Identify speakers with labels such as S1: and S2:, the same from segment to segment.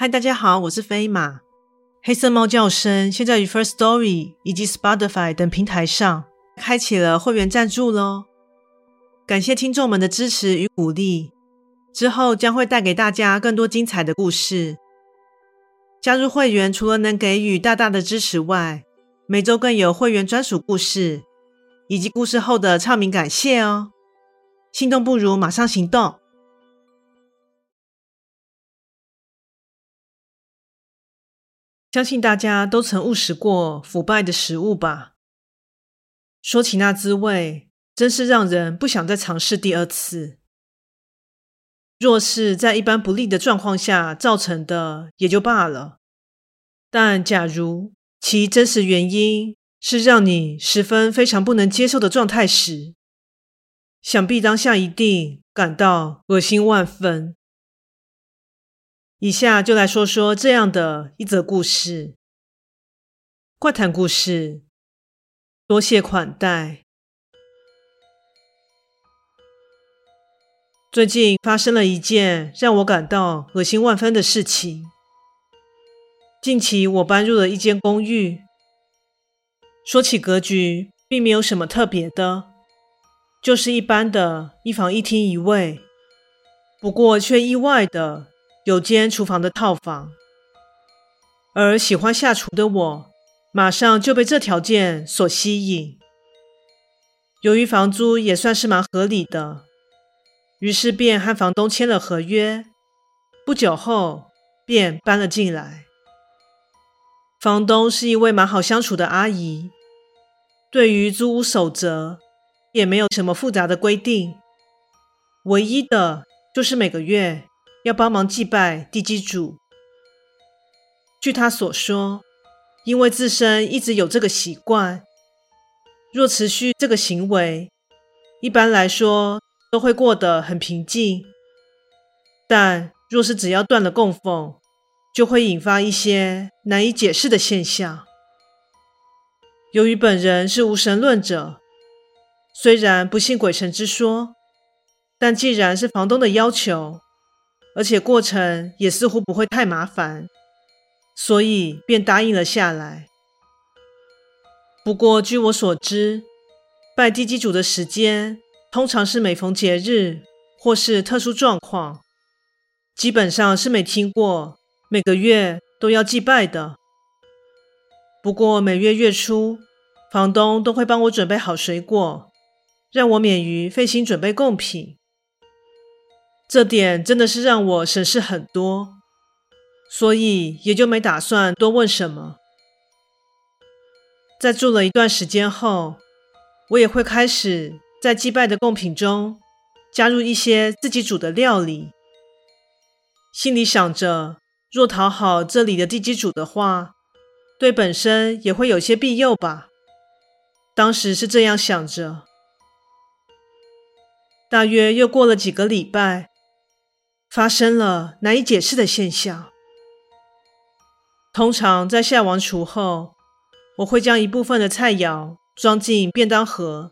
S1: 嗨，大家好，我是飞马。黑色猫叫声现在于 First Story 以及 Spotify 等平台上开启了会员赞助喽，感谢听众们的支持与鼓励。之后将会带给大家更多精彩的故事。加入会员除了能给予大大的支持外，每周更有会员专属故事以及故事后的唱名感谢哦。心动不如马上行动。相信大家都曾误食过腐败的食物吧？说起那滋味，真是让人不想再尝试第二次。若是在一般不利的状况下造成的，也就罢了。但假如其真实原因是让你十分非常不能接受的状态时，想必当下一定感到恶心万分。以下就来说说这样的一则故事。怪谈故事，多谢款待。最近发生了一件让我感到恶心万分的事情。近期我搬入了一间公寓，说起格局，并没有什么特别的，就是一般的一房一厅一卫，不过却意外的。有间厨房的套房，而喜欢下厨的我，马上就被这条件所吸引。由于房租也算是蛮合理的，于是便和房东签了合约。不久后，便搬了进来。房东是一位蛮好相处的阿姨，对于租屋守则也没有什么复杂的规定，唯一的就是每个月。要帮忙祭拜地基主。据他所说，因为自身一直有这个习惯，若持续这个行为，一般来说都会过得很平静。但若是只要断了供奉，就会引发一些难以解释的现象。由于本人是无神论者，虽然不信鬼神之说，但既然是房东的要求。而且过程也似乎不会太麻烦，所以便答应了下来。不过据我所知，拜地基主的时间通常是每逢节日或是特殊状况，基本上是没听过每个月都要祭拜的。不过每月月初，房东都会帮我准备好水果，让我免于费心准备贡品。这点真的是让我省事很多，所以也就没打算多问什么。在住了一段时间后，我也会开始在祭拜的贡品中加入一些自己煮的料理，心里想着，若讨好这里的地基主的话，对本身也会有些庇佑吧。当时是这样想着。大约又过了几个礼拜。发生了难以解释的现象。通常在下完厨后，我会将一部分的菜肴装进便当盒，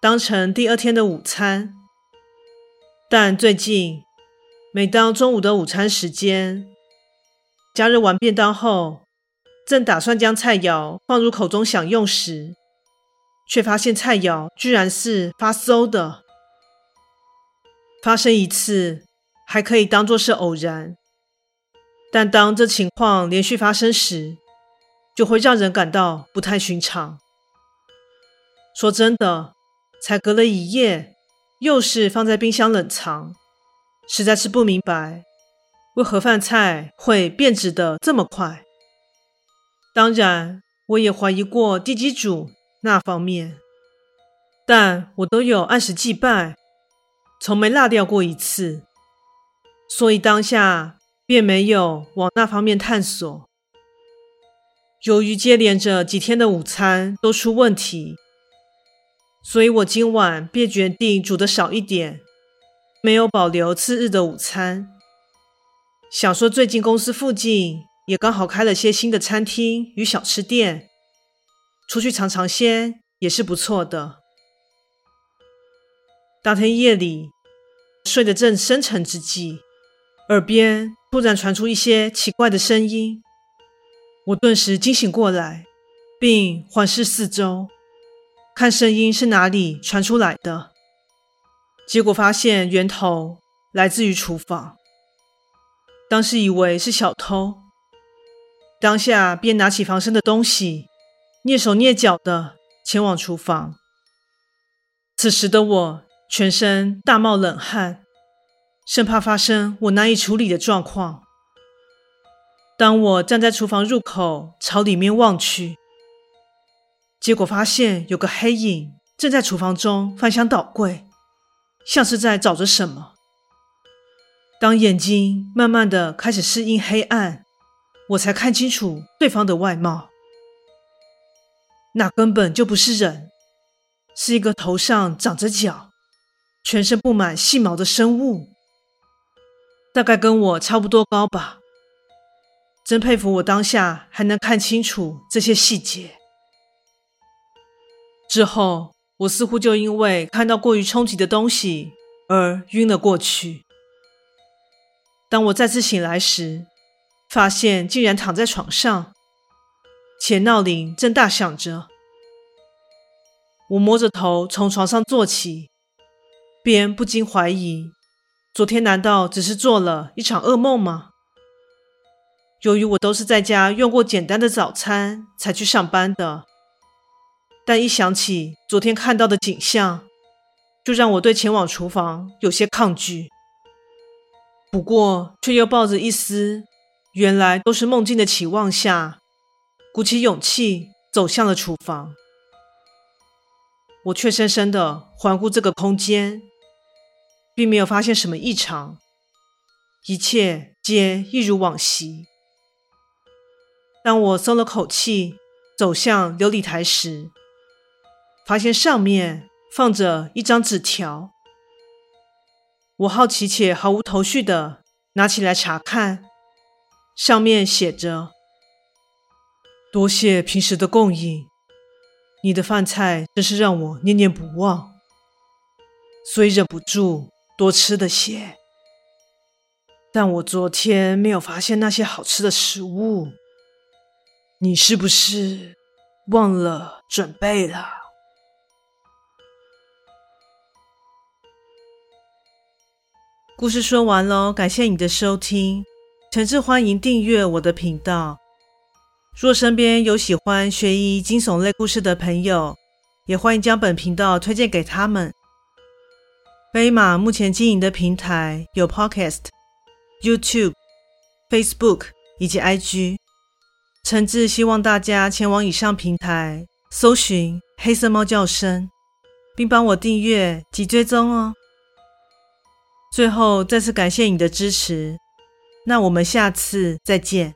S1: 当成第二天的午餐。但最近，每当中午的午餐时间，加热完便当后，正打算将菜肴放入口中享用时，却发现菜肴居然是发馊的。发生一次。还可以当作是偶然，但当这情况连续发生时，就会让人感到不太寻常。说真的，才隔了一夜，又是放在冰箱冷藏，实在是不明白为何饭菜会变质的这么快。当然，我也怀疑过地基主那方面，但我都有按时祭拜，从没落掉过一次，所以当下便没有往那方面探索。由于接连着几天的午餐都出问题。所以我今晚便决定煮的少一点，没有保留次日的午餐。想说最近公司附近也刚好开了些新的餐厅与小吃店，出去尝尝鲜也是不错的。当天夜里睡得正深沉之际，耳边突然传出一些奇怪的声音，我顿时惊醒过来，并环视四周。看声音是哪里传出来的，结果发现源头来自于厨房。当时以为是小偷，当下便拿起防身的东西，蹑手蹑脚的前往厨房。此时的我全身大冒冷汗，生怕发生我难以处理的状况。当我站在厨房入口朝里面望去。结果发现有个黑影正在厨房中翻箱倒柜，像是在找着什么。当眼睛慢慢的开始适应黑暗，我才看清楚对方的外貌。那根本就不是人，是一个头上长着角、全身布满细毛的生物，大概跟我差不多高吧。真佩服我当下还能看清楚这些细节。之后，我似乎就因为看到过于冲击的东西而晕了过去。当我再次醒来时，发现竟然躺在床上，且闹铃正大响着。我摸着头从床上坐起，便不禁怀疑：昨天难道只是做了一场噩梦吗？由于我都是在家用过简单的早餐才去上班的。但一想起昨天看到的景象，就让我对前往厨房有些抗拒。不过，却又抱着一丝原来都是梦境的期望下，鼓起勇气走向了厨房。我怯生生的环顾这个空间，并没有发现什么异常，一切皆一如往昔。当我松了口气，走向琉璃台时，发现上面放着一张纸条，我好奇且毫无头绪的拿起来查看，上面写着：“多谢平时的供应，你的饭菜真是让我念念不忘，所以忍不住多吃的些。但我昨天没有发现那些好吃的食物，你是不是忘了准备了？”故事说完喽，感谢你的收听，诚挚欢迎订阅我的频道。若身边有喜欢悬疑惊悚类故事的朋友，也欢迎将本频道推荐给他们。飞马目前经营的平台有 Podcast、YouTube、Facebook 以及 IG，诚挚希望大家前往以上平台搜寻“黑色猫叫声”，并帮我订阅及追踪哦。最后，再次感谢你的支持，那我们下次再见。